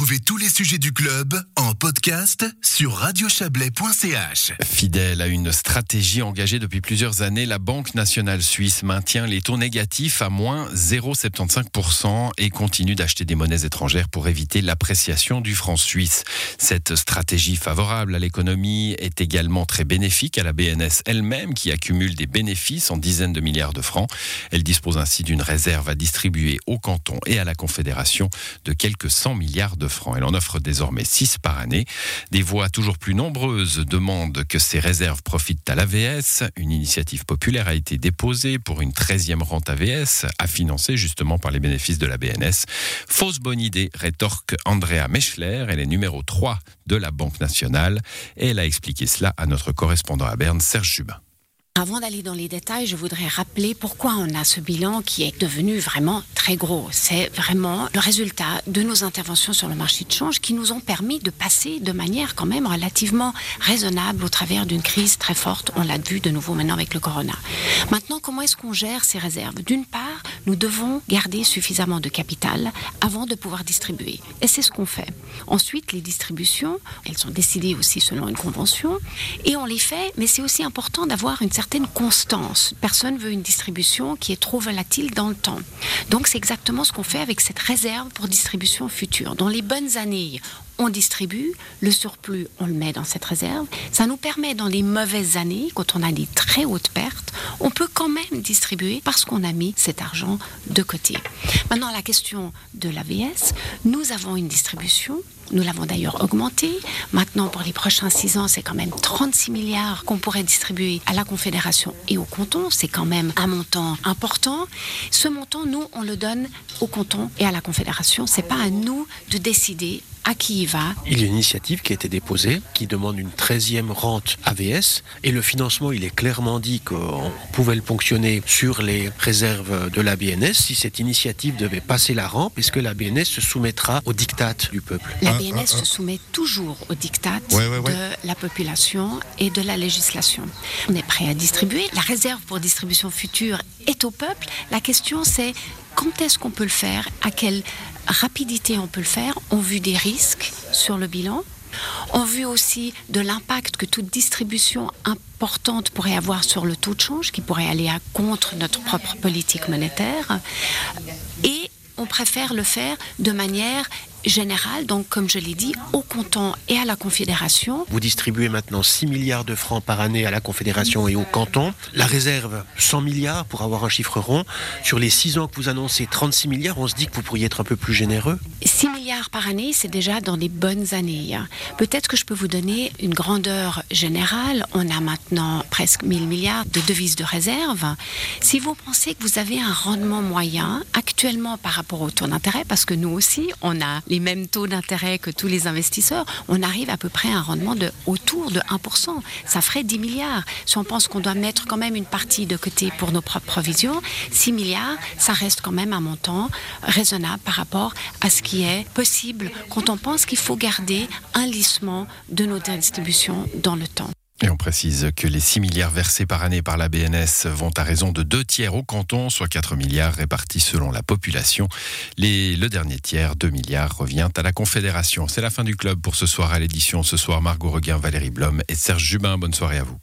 Retrouvez tous les sujets du club en podcast sur radiochablais.ch. Fidèle à une stratégie engagée depuis plusieurs années, la Banque nationale suisse maintient les taux négatifs à moins 0,75% et continue d'acheter des monnaies étrangères pour éviter l'appréciation du franc suisse. Cette stratégie favorable à l'économie est également très bénéfique à la BNS elle-même qui accumule des bénéfices en dizaines de milliards de francs. Elle dispose ainsi d'une réserve à distribuer au canton et à la Confédération de quelques 100 milliards de francs. Elle en offre désormais 6 par année. Des voix toujours plus nombreuses demandent que ces réserves profitent à l'AVS. Une initiative populaire a été déposée pour une 13e rente AVS à financer justement par les bénéfices de la BNS. Fausse bonne idée, rétorque Andrea Meschler. Elle est numéro 3 de la Banque nationale et elle a expliqué cela à notre correspondant à Berne, Serge Jubin. Avant d'aller dans les détails, je voudrais rappeler pourquoi on a ce bilan qui est devenu vraiment très gros. C'est vraiment le résultat de nos interventions sur le marché de change qui nous ont permis de passer de manière quand même relativement raisonnable au travers d'une crise très forte. On l'a vu de nouveau maintenant avec le corona. Maintenant, comment est-ce qu'on gère ces réserves? D'une part, nous devons garder suffisamment de capital avant de pouvoir distribuer. Et c'est ce qu'on fait. Ensuite, les distributions, elles sont décidées aussi selon une convention et on les fait, mais c'est aussi important d'avoir une certaine constance. Personne veut une distribution qui est trop volatile dans le temps. Donc c'est exactement ce qu'on fait avec cette réserve pour distribution future. Dans les bonnes années, on distribue, le surplus, on le met dans cette réserve. Ça nous permet dans les mauvaises années, quand on a des très hautes pertes, on peut quand même distribuer parce qu'on a mis cet argent de côté. Maintenant, la question de l'AVS, nous avons une distribution nous l'avons d'ailleurs augmenté. Maintenant, pour les prochains six ans, c'est quand même 36 milliards qu'on pourrait distribuer à la Confédération et au canton. C'est quand même un montant important. Ce montant, nous, on le donne au canton et à la Confédération. C'est pas à nous de décider à qui il va. Il y a une initiative qui a été déposée qui demande une 13e rente AVS et le financement, il est clairement dit qu'on pouvait le ponctionner sur les réserves de la BNS si cette initiative devait passer la rampe, puisque la BNS se soumettra au diktat du peuple? La BNS se soumet toujours au diktat de la population et de la législation. On est prêt à distribuer. La réserve pour distribution future est au peuple. La question c'est quand est-ce qu'on peut le faire? À quelle rapidité on peut le faire? On vu des risques sur le bilan. On vu aussi de l'impact que toute distribution importante pourrait avoir sur le taux de change, qui pourrait aller à contre notre propre politique monétaire. Et on préfère le faire de manière générale, donc comme je l'ai dit, au canton et à la Confédération. Vous distribuez maintenant 6 milliards de francs par année à la Confédération et au canton. La réserve, 100 milliards pour avoir un chiffre rond. Sur les 6 ans que vous annoncez 36 milliards, on se dit que vous pourriez être un peu plus généreux 6 milliards par année, c'est déjà dans les bonnes années. Peut-être que je peux vous donner une grandeur générale. On a maintenant presque 1000 milliards de devises de réserve. Si vous pensez que vous avez un rendement moyen actuellement par rapport au taux d'intérêt, parce que nous aussi, on a les mêmes taux d'intérêt que tous les investisseurs, on arrive à peu près à un rendement de autour de 1%. Ça ferait 10 milliards. Si on pense qu'on doit mettre quand même une partie de côté pour nos propres provisions, 6 milliards, ça reste quand même un montant raisonnable par rapport à ce qui est possible quand on pense qu'il faut garder un lissement de nos distributions dans le temps. Et on précise que les 6 milliards versés par année par la BNS vont à raison de deux tiers au canton, soit 4 milliards répartis selon la population. Les, le dernier tiers, 2 milliards, revient à la Confédération. C'est la fin du club pour ce soir à l'édition. Ce soir, Margot Reguin, Valérie Blom et Serge Jubin. Bonne soirée à vous.